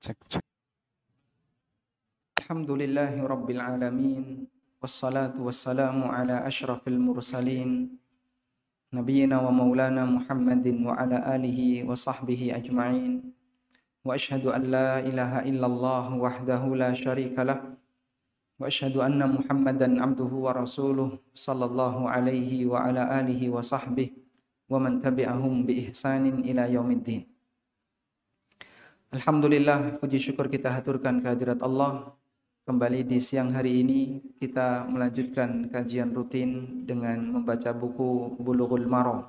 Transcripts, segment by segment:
Cek, cek. Alhamdulillahi Rabbil Alamin. Wassalatu wassalamu ala ashrafil mursalin. Nabiyyina wa maulana Muhammadin wa ala alihi wa sahbihi ajma'in. Wa ashhadu an la ilaha illallah wahdahu la sharika lah. Wa ashhadu anna Muhammadan abduhu wa rasuluh Sallallahu alaihi wa ala alihi wa sahbihi Wa man tabi'ahum bi ihsanin ila yaumiddin Alhamdulillah, puji syukur kita haturkan kehadirat Allah. Kembali di siang hari ini kita melanjutkan kajian rutin dengan membaca buku Bulughul Maram.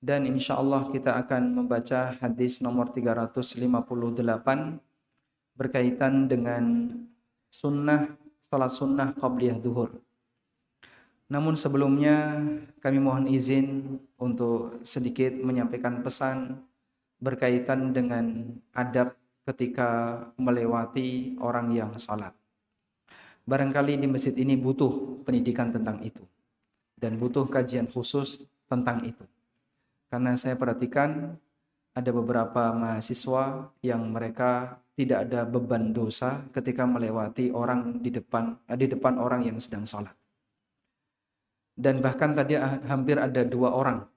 Dan insya Allah kita akan membaca hadis nomor 358 berkaitan dengan sunnah, salat sunnah qabliyah duhur. Namun sebelumnya kami mohon izin untuk sedikit menyampaikan pesan berkaitan dengan adab ketika melewati orang yang sholat. Barangkali di masjid ini butuh pendidikan tentang itu. Dan butuh kajian khusus tentang itu. Karena saya perhatikan ada beberapa mahasiswa yang mereka tidak ada beban dosa ketika melewati orang di depan di depan orang yang sedang sholat. Dan bahkan tadi hampir ada dua orang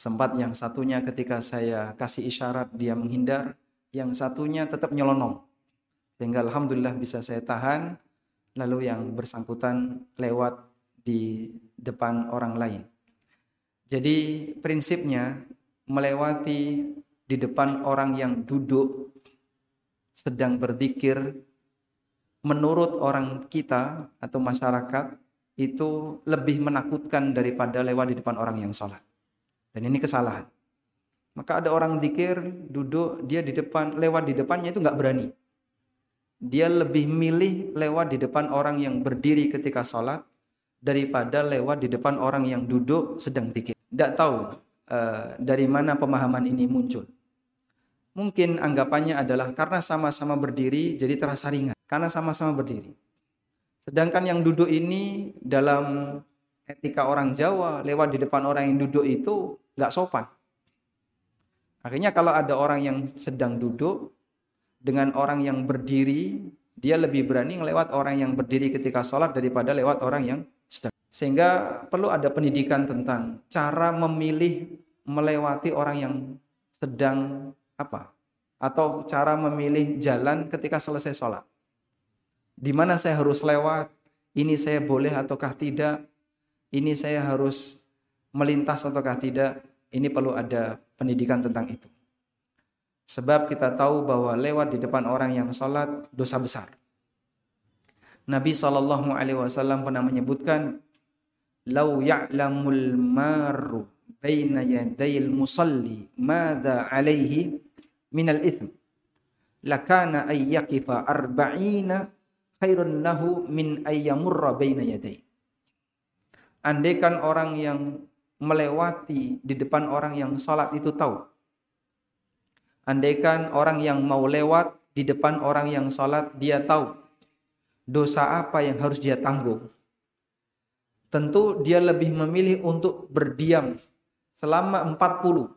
Sempat yang satunya ketika saya kasih isyarat dia menghindar, yang satunya tetap nyelonong. Sehingga alhamdulillah bisa saya tahan, lalu yang bersangkutan lewat di depan orang lain. Jadi prinsipnya melewati di depan orang yang duduk sedang berzikir menurut orang kita atau masyarakat itu lebih menakutkan daripada lewat di depan orang yang sholat. Dan ini kesalahan. Maka ada orang zikir, duduk, dia di depan, lewat di depannya itu nggak berani. Dia lebih milih lewat di depan orang yang berdiri ketika sholat daripada lewat di depan orang yang duduk sedang zikir. Tidak tahu uh, dari mana pemahaman ini muncul. Mungkin anggapannya adalah karena sama-sama berdiri jadi terasa ringan. Karena sama-sama berdiri. Sedangkan yang duduk ini dalam etika orang Jawa lewat di depan orang yang duduk itu nggak sopan. Akhirnya kalau ada orang yang sedang duduk dengan orang yang berdiri, dia lebih berani lewat orang yang berdiri ketika sholat daripada lewat orang yang sedang. Sehingga perlu ada pendidikan tentang cara memilih melewati orang yang sedang apa? Atau cara memilih jalan ketika selesai sholat. Di mana saya harus lewat? Ini saya boleh ataukah tidak? Ini saya harus melintas ataukah tidak, ini perlu ada pendidikan tentang itu. Sebab kita tahu bahwa lewat di depan orang yang sholat dosa besar. Nabi Shallallahu Alaihi Wasallam pernah menyebutkan, "Lau ya'lamul maru baina yadayil musalli madza alaihi minal ithm lakana ay yaqifa arba'ina khairun lahu min ayyamurra baina yadayhi." Andaikan orang yang melewati di depan orang yang sholat itu tahu. Andaikan orang yang mau lewat di depan orang yang sholat dia tahu dosa apa yang harus dia tanggung. Tentu dia lebih memilih untuk berdiam selama 40.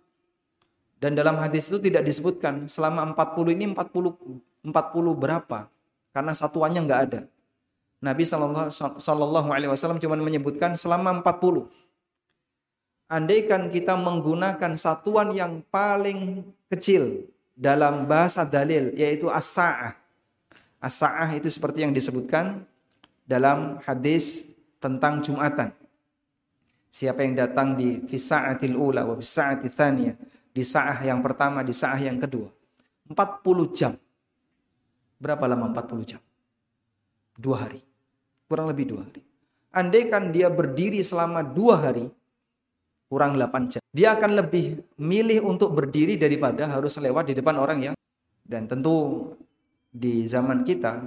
Dan dalam hadis itu tidak disebutkan selama 40 ini 40 40 berapa? Karena satuannya nggak ada. Nabi Shallallahu Alaihi Wasallam cuma menyebutkan selama 40. Andaikan kita menggunakan satuan yang paling kecil dalam bahasa dalil yaitu as-sa'ah. As-sa'ah itu seperti yang disebutkan dalam hadis tentang Jumatan. Siapa yang datang di fisa'atil ula wa fisa'atil thaniyah, di sa'ah yang pertama, di sa'ah yang kedua. 40 jam. Berapa lama 40 jam? Dua hari kurang lebih dua hari. Andaikan dia berdiri selama dua hari, kurang delapan jam. Dia akan lebih milih untuk berdiri daripada harus lewat di depan orang yang dan tentu di zaman kita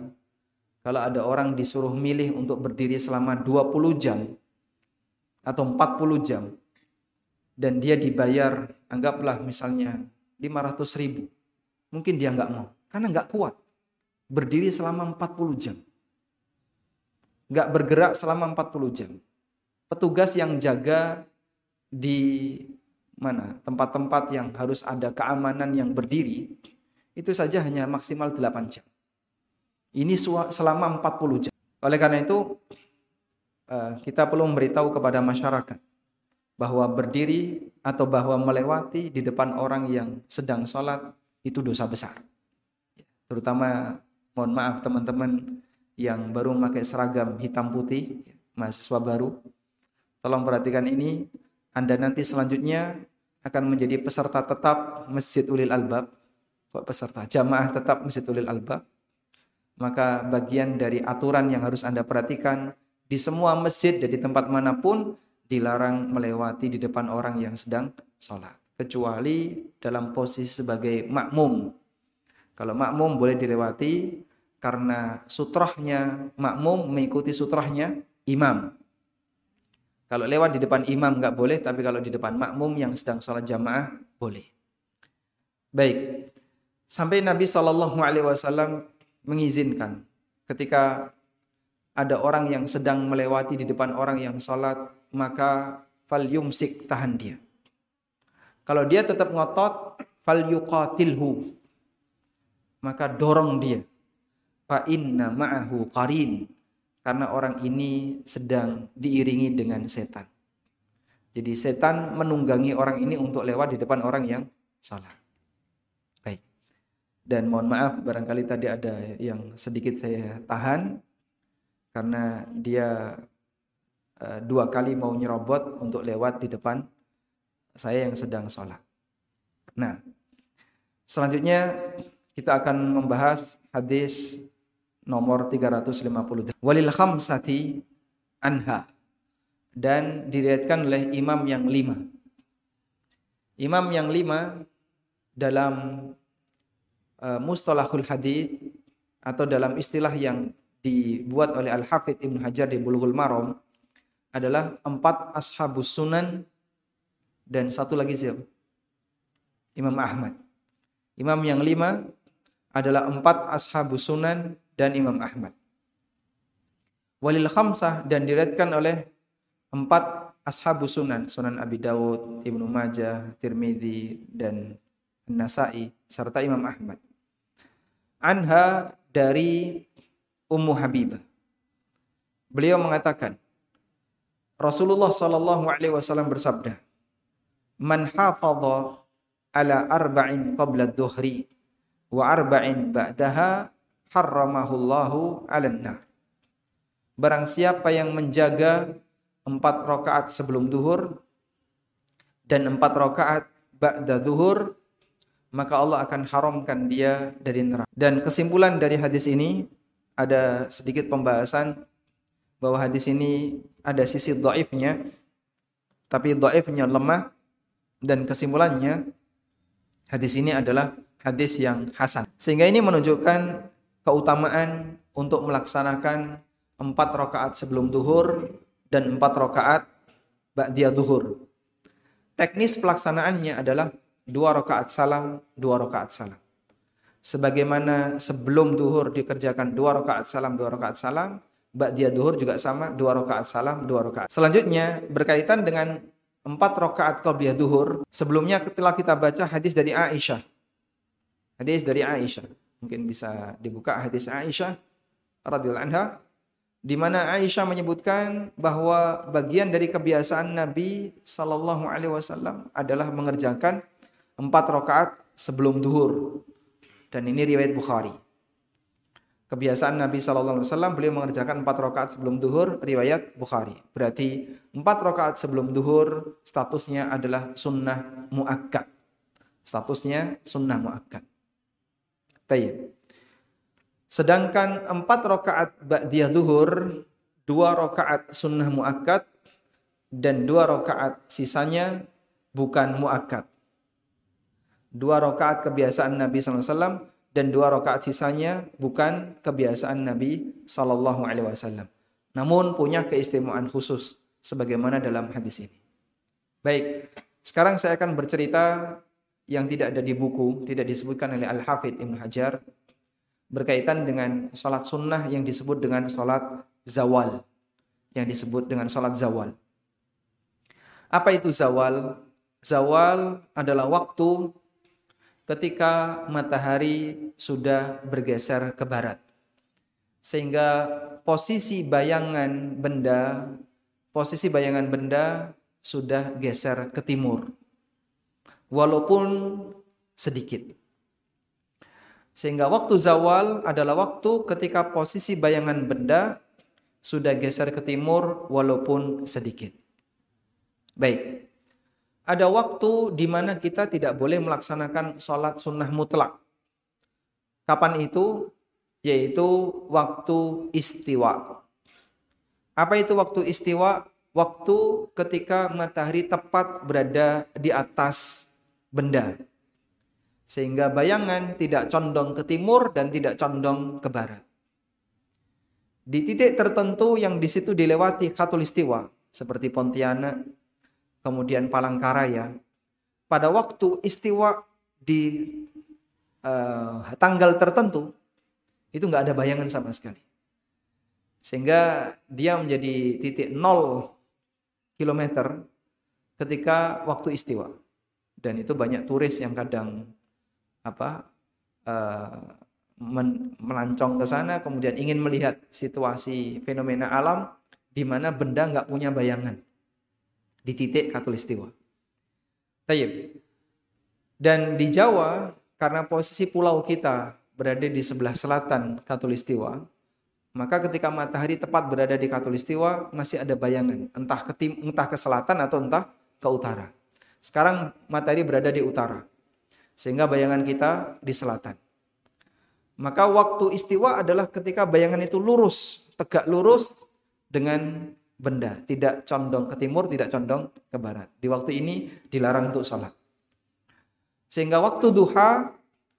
kalau ada orang disuruh milih untuk berdiri selama 20 jam atau 40 jam dan dia dibayar anggaplah misalnya 500 ribu mungkin dia nggak mau karena nggak kuat berdiri selama 40 jam nggak bergerak selama 40 jam. Petugas yang jaga di mana tempat-tempat yang harus ada keamanan yang berdiri itu saja hanya maksimal 8 jam. Ini selama 40 jam. Oleh karena itu eh, kita perlu memberitahu kepada masyarakat bahwa berdiri atau bahwa melewati di depan orang yang sedang sholat itu dosa besar. Terutama mohon maaf teman-teman yang baru memakai seragam hitam putih, mahasiswa baru. Tolong perhatikan ini, Anda nanti selanjutnya akan menjadi peserta tetap Masjid Ulil Albab. Kok peserta? Jamaah tetap Masjid Ulil Albab maka bagian dari aturan yang harus Anda perhatikan di semua masjid dan di tempat mana pun dilarang melewati di depan orang yang sedang sholat. Kecuali dalam posisi sebagai makmum. Kalau makmum boleh dilewati karena sutrahnya makmum mengikuti sutrahnya imam. Kalau lewat di depan imam nggak boleh, tapi kalau di depan makmum yang sedang sholat jamaah boleh. Baik, sampai Nabi Shallallahu Alaihi Wasallam mengizinkan ketika ada orang yang sedang melewati di depan orang yang sholat maka fal yumsik tahan dia kalau dia tetap ngotot fal yuqatilhu maka dorong dia fa inna ma'ahu qarin. Karena orang ini sedang diiringi dengan setan. Jadi setan menunggangi orang ini untuk lewat di depan orang yang salah. Dan mohon maaf barangkali tadi ada yang sedikit saya tahan. Karena dia uh, dua kali mau nyerobot untuk lewat di depan saya yang sedang sholat. Nah, selanjutnya kita akan membahas hadis nomor 350. Walil khamsati anha dan diriatkan oleh imam yang lima. Imam yang lima dalam uh, mustalahul hadis atau dalam istilah yang dibuat oleh Al-Hafidh Ibnu Hajar di Bulughul Maram adalah empat ashabus sunan dan satu lagi siapa? Imam Ahmad. Imam yang lima adalah empat ashabus sunan dan Imam Ahmad. Walil khamsah dan diriatkan oleh empat ashabus sunan, Sunan Abi Dawud, Ibnu Majah, Tirmidzi dan Nasai serta Imam Ahmad. Anha dari Ummu Habibah. Beliau mengatakan, Rasulullah sallallahu alaihi wasallam bersabda, "Man ala arba'in qabla dhuhri wa arba'in ba'daha harramahullahu 'alan nar." Barang siapa yang menjaga empat rakaat sebelum duhur dan empat rakaat ba'da duhur maka Allah akan haramkan dia dari neraka. Dan kesimpulan dari hadis ini ada sedikit pembahasan bahwa hadis ini ada sisi dhaifnya tapi dhaifnya lemah dan kesimpulannya hadis ini adalah hadis yang hasan. Sehingga ini menunjukkan keutamaan untuk melaksanakan empat rakaat sebelum duhur dan empat rakaat ba'diyah duhur. Teknis pelaksanaannya adalah dua rakaat salam, dua rakaat salam. Sebagaimana sebelum duhur dikerjakan dua rakaat salam, dua rakaat salam, ba'diyah duhur juga sama, dua rakaat salam, dua rakaat. Selanjutnya berkaitan dengan empat rakaat qabliyah duhur. Sebelumnya telah kita baca hadis dari Aisyah. Hadis dari Aisyah. Mungkin bisa dibuka hadis Aisyah radhiyallahu anha di mana Aisyah menyebutkan bahwa bagian dari kebiasaan Nabi Shallallahu Alaihi Wasallam adalah mengerjakan empat rakaat sebelum duhur. Dan ini riwayat Bukhari. Kebiasaan Nabi Shallallahu Alaihi Wasallam beliau mengerjakan empat rakaat sebelum duhur, riwayat Bukhari. Berarti empat rakaat sebelum duhur statusnya adalah sunnah muakkad. Statusnya sunnah muakkad. Tayyib. Sedangkan empat rakaat ba'diyah duhur, dua rakaat sunnah muakkad dan dua rakaat sisanya bukan muakkad dua rakaat kebiasaan Nabi SAW dan dua rakaat sisanya bukan kebiasaan Nabi Sallallahu Alaihi Wasallam. Namun punya keistimewaan khusus sebagaimana dalam hadis ini. Baik, sekarang saya akan bercerita yang tidak ada di buku, tidak disebutkan oleh Al Hafidh Ibn Hajar berkaitan dengan sholat sunnah yang disebut dengan sholat zawal, yang disebut dengan sholat zawal. Apa itu zawal? Zawal adalah waktu ketika matahari sudah bergeser ke barat. Sehingga posisi bayangan benda, posisi bayangan benda sudah geser ke timur. Walaupun sedikit. Sehingga waktu zawal adalah waktu ketika posisi bayangan benda sudah geser ke timur walaupun sedikit. Baik. Ada waktu di mana kita tidak boleh melaksanakan sholat sunnah mutlak. Kapan itu? Yaitu waktu istiwa. Apa itu waktu istiwa? Waktu ketika matahari tepat berada di atas benda. Sehingga bayangan tidak condong ke timur dan tidak condong ke barat. Di titik tertentu yang di situ dilewati khatulistiwa, seperti Pontianak, kemudian Palangkaraya, pada waktu istiwa di uh, tanggal tertentu, itu nggak ada bayangan sama sekali. Sehingga dia menjadi titik nol kilometer ketika waktu istiwa. Dan itu banyak turis yang kadang apa uh, men melancong ke sana kemudian ingin melihat situasi fenomena alam di mana benda nggak punya bayangan di titik katulistiwa. Tayyib. Dan di Jawa karena posisi pulau kita berada di sebelah selatan katulistiwa, maka ketika matahari tepat berada di katulistiwa masih ada bayangan entah ke tim, entah ke selatan atau entah ke utara. Sekarang matahari berada di utara. Sehingga bayangan kita di selatan. Maka waktu istiwa adalah ketika bayangan itu lurus, tegak lurus dengan benda, tidak condong ke timur, tidak condong ke barat. Di waktu ini dilarang untuk sholat. Sehingga waktu duha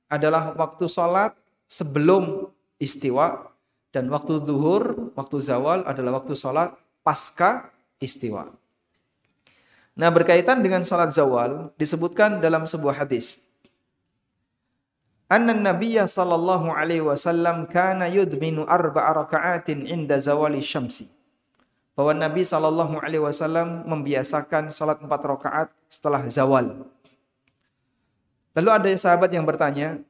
adalah waktu sholat sebelum istiwa dan waktu duhur, waktu zawal adalah waktu sholat pasca istiwa. Nah berkaitan dengan sholat zawal disebutkan dalam sebuah hadis anna nabiyya sallallahu alaihi wasallam kana yudminu arba'a raka'atin inda zawali syamsi. Bahwa Nabi sallallahu alaihi wasallam membiasakan salat empat rakaat setelah zawal. Lalu ada sahabat yang bertanya,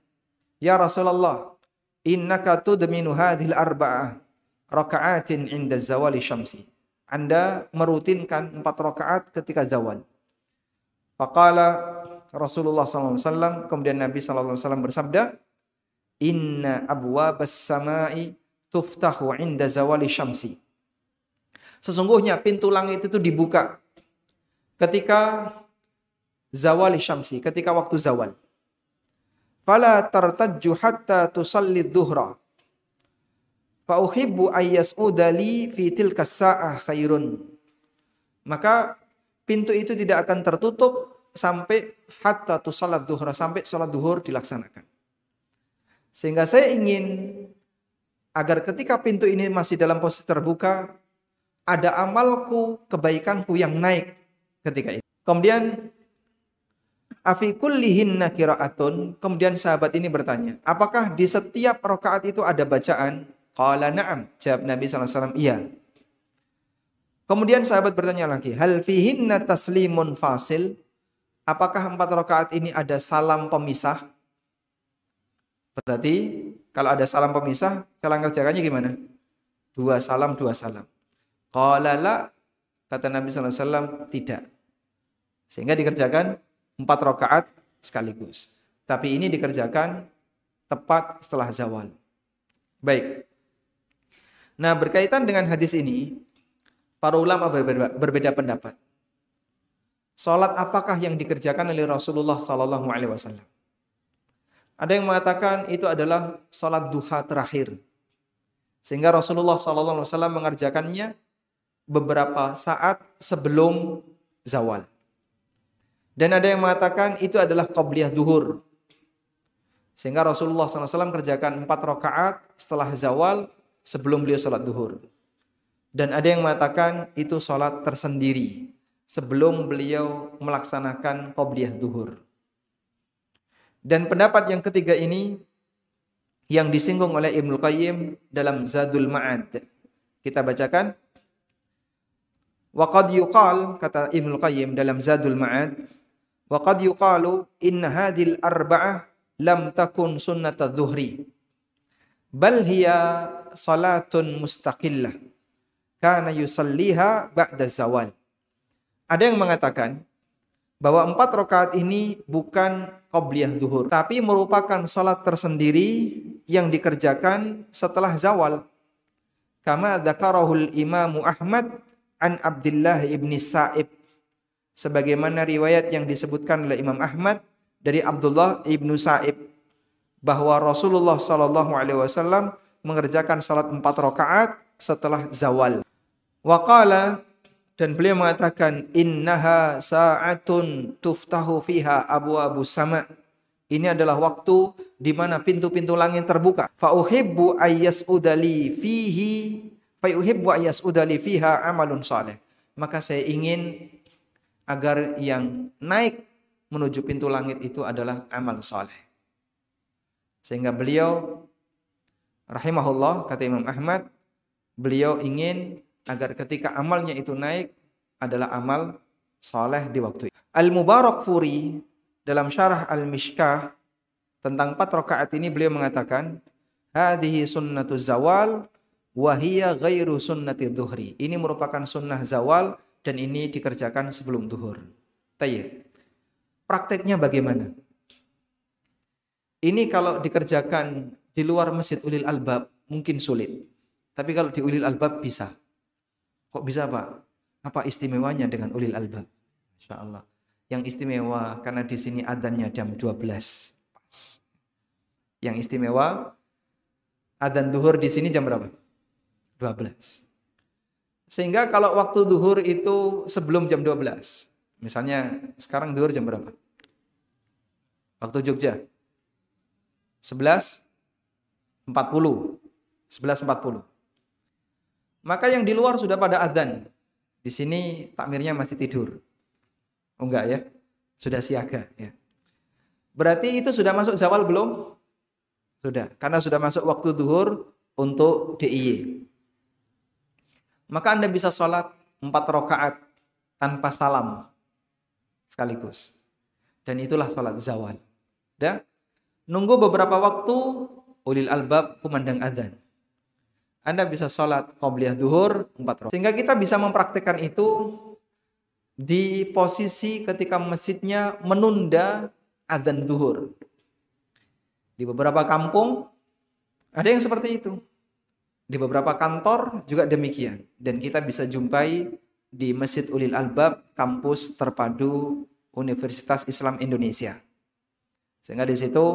"Ya Rasulullah, innaka tudminu hadhil arba'ah raka'atin inda zawali syamsi." Anda merutinkan empat rakaat ketika zawal. Faqala Rasulullah SAW kemudian Nabi SAW bersabda Inna abwabas samai tuftahu inda zawali syamsi Sesungguhnya pintu langit itu dibuka ketika zawali syamsi, ketika waktu zawal. Fala tartajju hatta tusalli dhuhra. Fa uhibbu ayyas'uda li fi tilka sa'ah khairun. Maka pintu itu tidak akan tertutup sampai hatta tu salat duhur sampai salat duhur dilaksanakan. Sehingga saya ingin agar ketika pintu ini masih dalam posisi terbuka, ada amalku, kebaikanku yang naik ketika itu. Kemudian afi kullihinna qiraatun. Kemudian sahabat ini bertanya, apakah di setiap rakaat itu ada bacaan? Qala na'am. Jawab Nabi SAW, iya. Kemudian sahabat bertanya lagi, hal fihinna taslimun fasil? Apakah empat rakaat ini ada salam pemisah? Berarti kalau ada salam pemisah, cara kerjakannya gimana? Dua salam, dua salam. Qala la, kata Nabi SAW, tidak. Sehingga dikerjakan empat rakaat sekaligus. Tapi ini dikerjakan tepat setelah zawal. Baik. Nah berkaitan dengan hadis ini, para ulama berbeda, berbeda pendapat. Salat apakah yang dikerjakan oleh Rasulullah sallallahu alaihi wasallam? Ada yang mengatakan itu adalah salat duha terakhir. Sehingga Rasulullah sallallahu alaihi wasallam mengerjakannya beberapa saat sebelum zawal. Dan ada yang mengatakan itu adalah qabliyah duhur. Sehingga Rasulullah SAW kerjakan empat rakaat setelah zawal sebelum beliau sholat duhur. Dan ada yang mengatakan itu sholat tersendiri sebelum beliau melaksanakan qobliyah duhur. Dan pendapat yang ketiga ini yang disinggung oleh Ibnu Qayyim dalam Zadul Ma'ad. Kita bacakan. Wa qad yuqal kata Ibnu Qayyim dalam Zadul Ma'ad Wa qad yuqalu inna hadhil arba'ah lam takun sunnat dhuhri bal hiya salatun mustaqillah kana yusalliha ba'da zawal. Ada yang mengatakan bahwa empat rakaat ini bukan qobliyah zuhur, tapi merupakan salat tersendiri yang dikerjakan setelah zawal. Kama dzakarahul Imam Ahmad an Abdullah ibn Sa'ib. Sebagaimana riwayat yang disebutkan oleh Imam Ahmad dari Abdullah ibnu Sa'ib bahwa Rasulullah Shallallahu Alaihi Wasallam mengerjakan salat empat rakaat setelah zawal. Waqala dan beliau mengatakan innaha sa'atun tuftahu fiha abu sama. Ini adalah waktu di mana pintu-pintu langit terbuka. Fa uhibbu ayyas udali fihi fa uhibbu ayyas udali fiha amalun saleh. Maka saya ingin agar yang naik menuju pintu langit itu adalah amal saleh. Sehingga beliau rahimahullah kata Imam Ahmad, beliau ingin agar ketika amalnya itu naik adalah amal soleh di waktu itu. Al-Mubarak Furi dalam syarah Al-Mishkah tentang empat rakaat ini beliau mengatakan, Hadihi sunnatu zawal wahia ghairu sunnati dhuhri. Ini merupakan sunnah zawal dan ini dikerjakan sebelum duhur. Tayyib. Prakteknya bagaimana? Ini kalau dikerjakan di luar masjid ulil albab mungkin sulit. Tapi kalau di ulil albab bisa. Kok bisa Pak? Apa istimewanya dengan ulil albab? Insya Allah. Yang istimewa karena di sini adanya jam 12. Pas. Yang istimewa adan duhur di sini jam berapa? 12. Sehingga kalau waktu duhur itu sebelum jam 12. Misalnya sekarang duhur jam berapa? Waktu Jogja. 11 40. 11.40. Maka yang di luar sudah pada adzan. Di sini takmirnya masih tidur. Oh enggak ya? Sudah siaga ya. Berarti itu sudah masuk zawal belum? Sudah, karena sudah masuk waktu zuhur untuk DIY. Maka Anda bisa sholat empat rakaat tanpa salam sekaligus. Dan itulah sholat zawal. Dan nunggu beberapa waktu ulil albab kumandang adzan. Anda bisa sholat qobliyah duhur empat rakaat. Sehingga kita bisa mempraktekkan itu di posisi ketika masjidnya menunda adzan duhur. Di beberapa kampung ada yang seperti itu. Di beberapa kantor juga demikian. Dan kita bisa jumpai di Masjid Ulil Albab, kampus terpadu Universitas Islam Indonesia. Sehingga di situ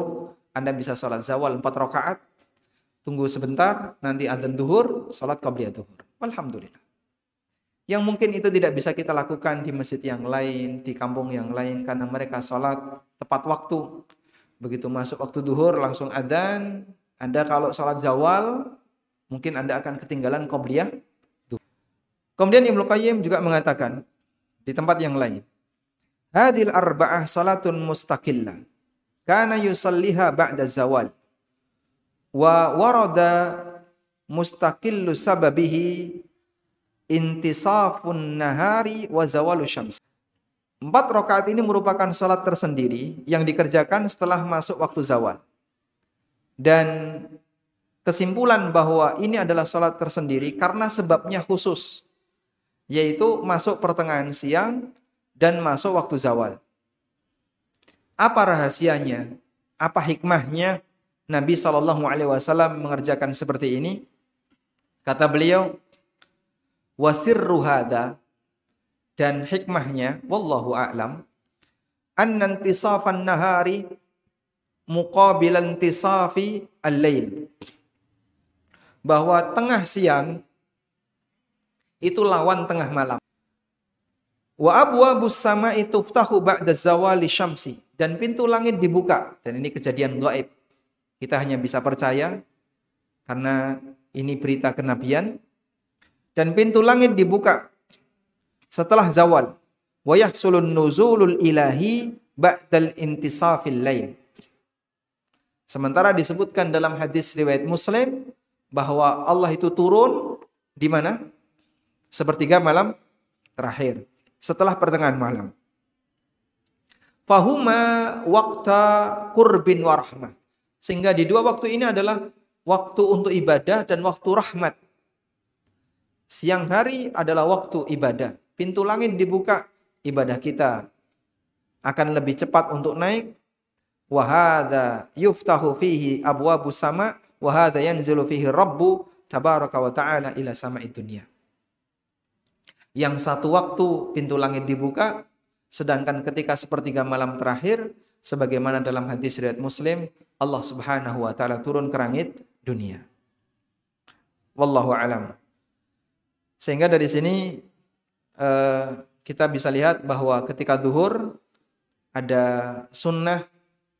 Anda bisa sholat zawal empat rakaat tunggu sebentar, nanti adzan duhur, sholat qabliyah duhur. Alhamdulillah. Yang mungkin itu tidak bisa kita lakukan di masjid yang lain, di kampung yang lain, karena mereka sholat tepat waktu. Begitu masuk waktu duhur, langsung adzan. Anda kalau sholat zawal, mungkin Anda akan ketinggalan qabliyah Kemudian Ibnu Qayyim juga mengatakan di tempat yang lain, Hadil arba'ah salatun mustaqillah. Kana yusalliha ba'da zawal wa warada mustaqillu sababihi intisafun nahari wa zawalu syams. Empat rakaat ini merupakan sholat tersendiri yang dikerjakan setelah masuk waktu zawal. Dan kesimpulan bahwa ini adalah sholat tersendiri karena sebabnya khusus. Yaitu masuk pertengahan siang dan masuk waktu zawal. Apa rahasianya? Apa hikmahnya? Nabi Shallallahu Alaihi Wasallam mengerjakan seperti ini? Kata beliau, wasir ruhada dan hikmahnya, wallahu a'lam, annantisafan nahari muqabilan tisafi al-lail. Bahwa tengah siang itu lawan tengah malam. Wa abwabus sama'i tuftahu ba'da zawali syamsi dan pintu langit dibuka dan ini kejadian gaib kita hanya bisa percaya karena ini berita kenabian dan pintu langit dibuka setelah zawal wa nuzulul ilahi ba'dal intisafil lain. Sementara disebutkan dalam hadis riwayat Muslim bahwa Allah itu turun di mana? Sepertiga malam terakhir setelah pertengahan malam. Fahuma waqta kurbin warahmah. Sehingga di dua waktu ini adalah waktu untuk ibadah dan waktu rahmat. Siang hari adalah waktu ibadah. Pintu langit dibuka, ibadah kita akan lebih cepat untuk naik. Wahada yuftahu fihi abwabu sama wahada yanzilu fihi rabbu tabaraka wa ta'ala ila sama'id dunia. Yang satu waktu pintu langit dibuka, sedangkan ketika sepertiga malam terakhir, sebagaimana dalam hadis riwayat Muslim, Allah Subhanahu wa taala turun ke langit dunia. Wallahu alam. Sehingga dari sini uh, kita bisa lihat bahwa ketika duhur ada sunnah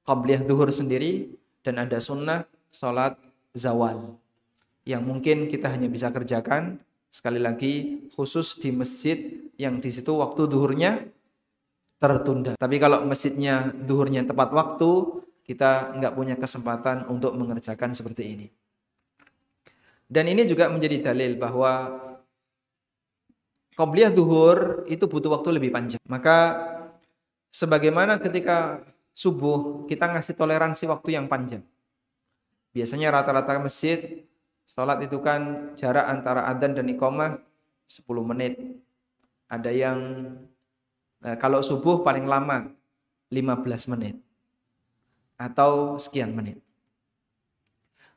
qabliyah duhur sendiri dan ada sunnah salat zawal yang mungkin kita hanya bisa kerjakan sekali lagi khusus di masjid yang di situ waktu duhurnya tertunda. Tapi kalau masjidnya duhurnya tepat waktu, kita nggak punya kesempatan untuk mengerjakan seperti ini. Dan ini juga menjadi dalil bahwa Qobliyah duhur itu butuh waktu lebih panjang. Maka sebagaimana ketika subuh kita ngasih toleransi waktu yang panjang. Biasanya rata-rata masjid Sholat itu kan jarak antara adzan dan iqamah 10 menit. Ada yang nah, kalau subuh paling lama 15 menit atau sekian menit.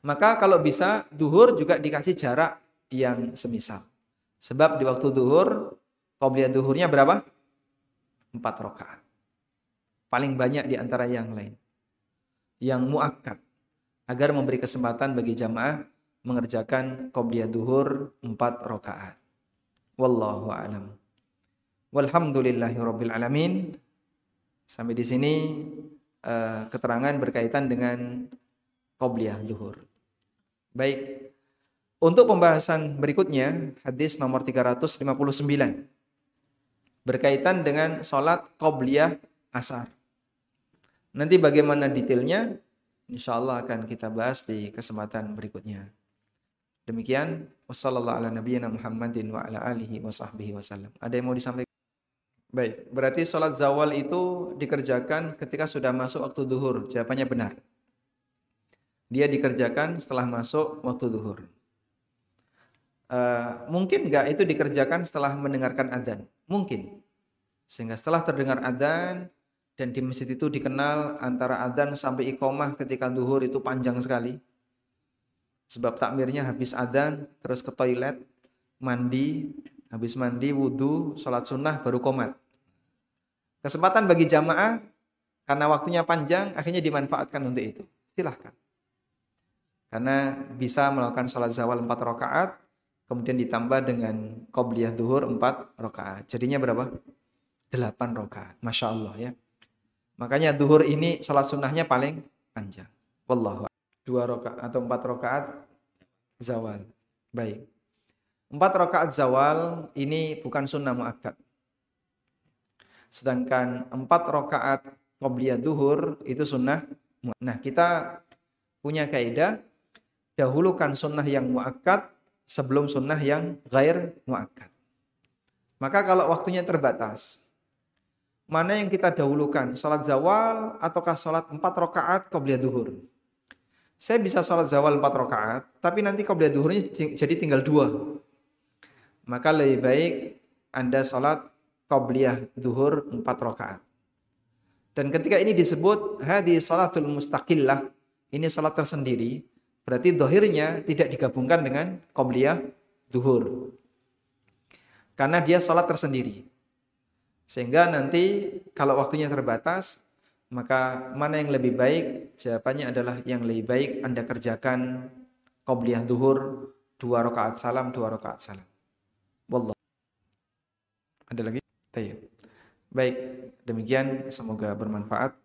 Maka kalau bisa duhur juga dikasih jarak yang semisal. Sebab di waktu duhur, qobliyah duhurnya berapa? Empat rakaat. Paling banyak di antara yang lain. Yang muakkad. Agar memberi kesempatan bagi jamaah mengerjakan qobliyah duhur empat rakaat. Wallahu a'lam. Walhamdulillahi rabbil alamin. Sampai di sini uh, keterangan berkaitan dengan qobliyah duhur. Baik. Untuk pembahasan berikutnya, hadis nomor 359. Berkaitan dengan sholat qobliyah asar. Nanti bagaimana detailnya, insya Allah akan kita bahas di kesempatan berikutnya. Demikian wassalamualaikum Muhammadin wa ala alihi wa sahbihi wasallam. Ada yang mau disampaikan? Baik, berarti sholat zawal itu dikerjakan ketika sudah masuk waktu duhur. Jawabannya benar. Dia dikerjakan setelah masuk waktu duhur. Uh, mungkin nggak itu dikerjakan setelah mendengarkan adzan? Mungkin. Sehingga setelah terdengar adzan dan di masjid itu dikenal antara adzan sampai iqomah ketika duhur itu panjang sekali Sebab takmirnya habis adzan, terus ke toilet, mandi, habis mandi, wudhu, sholat sunnah, baru komat. Kesempatan bagi jamaah, karena waktunya panjang, akhirnya dimanfaatkan untuk itu. Silahkan. Karena bisa melakukan sholat zawal 4 rakaat, kemudian ditambah dengan qobliyah duhur 4 rakaat. Jadinya berapa? 8 rakaat. Masya Allah ya. Makanya duhur ini sholat sunnahnya paling panjang. Wallahu dua rakaat atau empat rakaat zawal. Baik. Empat rakaat zawal ini bukan sunnah muakkad. Sedangkan empat rakaat qobliyah duhur itu sunnah. Nah kita punya kaidah dahulukan sunnah yang muakkad sebelum sunnah yang gair muakkad. Maka kalau waktunya terbatas, mana yang kita dahulukan, sholat zawal ataukah sholat empat rakaat qobliyah duhur? Saya bisa sholat zawal 4 rakaat, tapi nanti qobliyah duhurnya jadi tinggal dua. Maka lebih baik Anda sholat qobliyah duhur 4 rakaat. Dan ketika ini disebut hadi sholatul mustaqillah, ini sholat tersendiri, berarti dohirnya tidak digabungkan dengan qobliyah duhur. Karena dia sholat tersendiri. Sehingga nanti kalau waktunya terbatas, maka mana yang lebih baik? Jawabannya adalah yang lebih baik Anda kerjakan qobliyah duhur dua rakaat salam, dua rakaat salam. Wallah. Ada lagi? Tayyib. Baik, demikian semoga bermanfaat.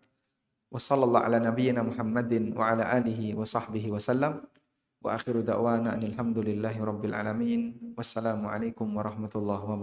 Wassallallahu ala nabiyyina Muhammadin wa ala alihi wa sahbihi. Wa akhiru da'wana rabbil alamin. Wassalamualaikum warahmatullahi wabarakatuh.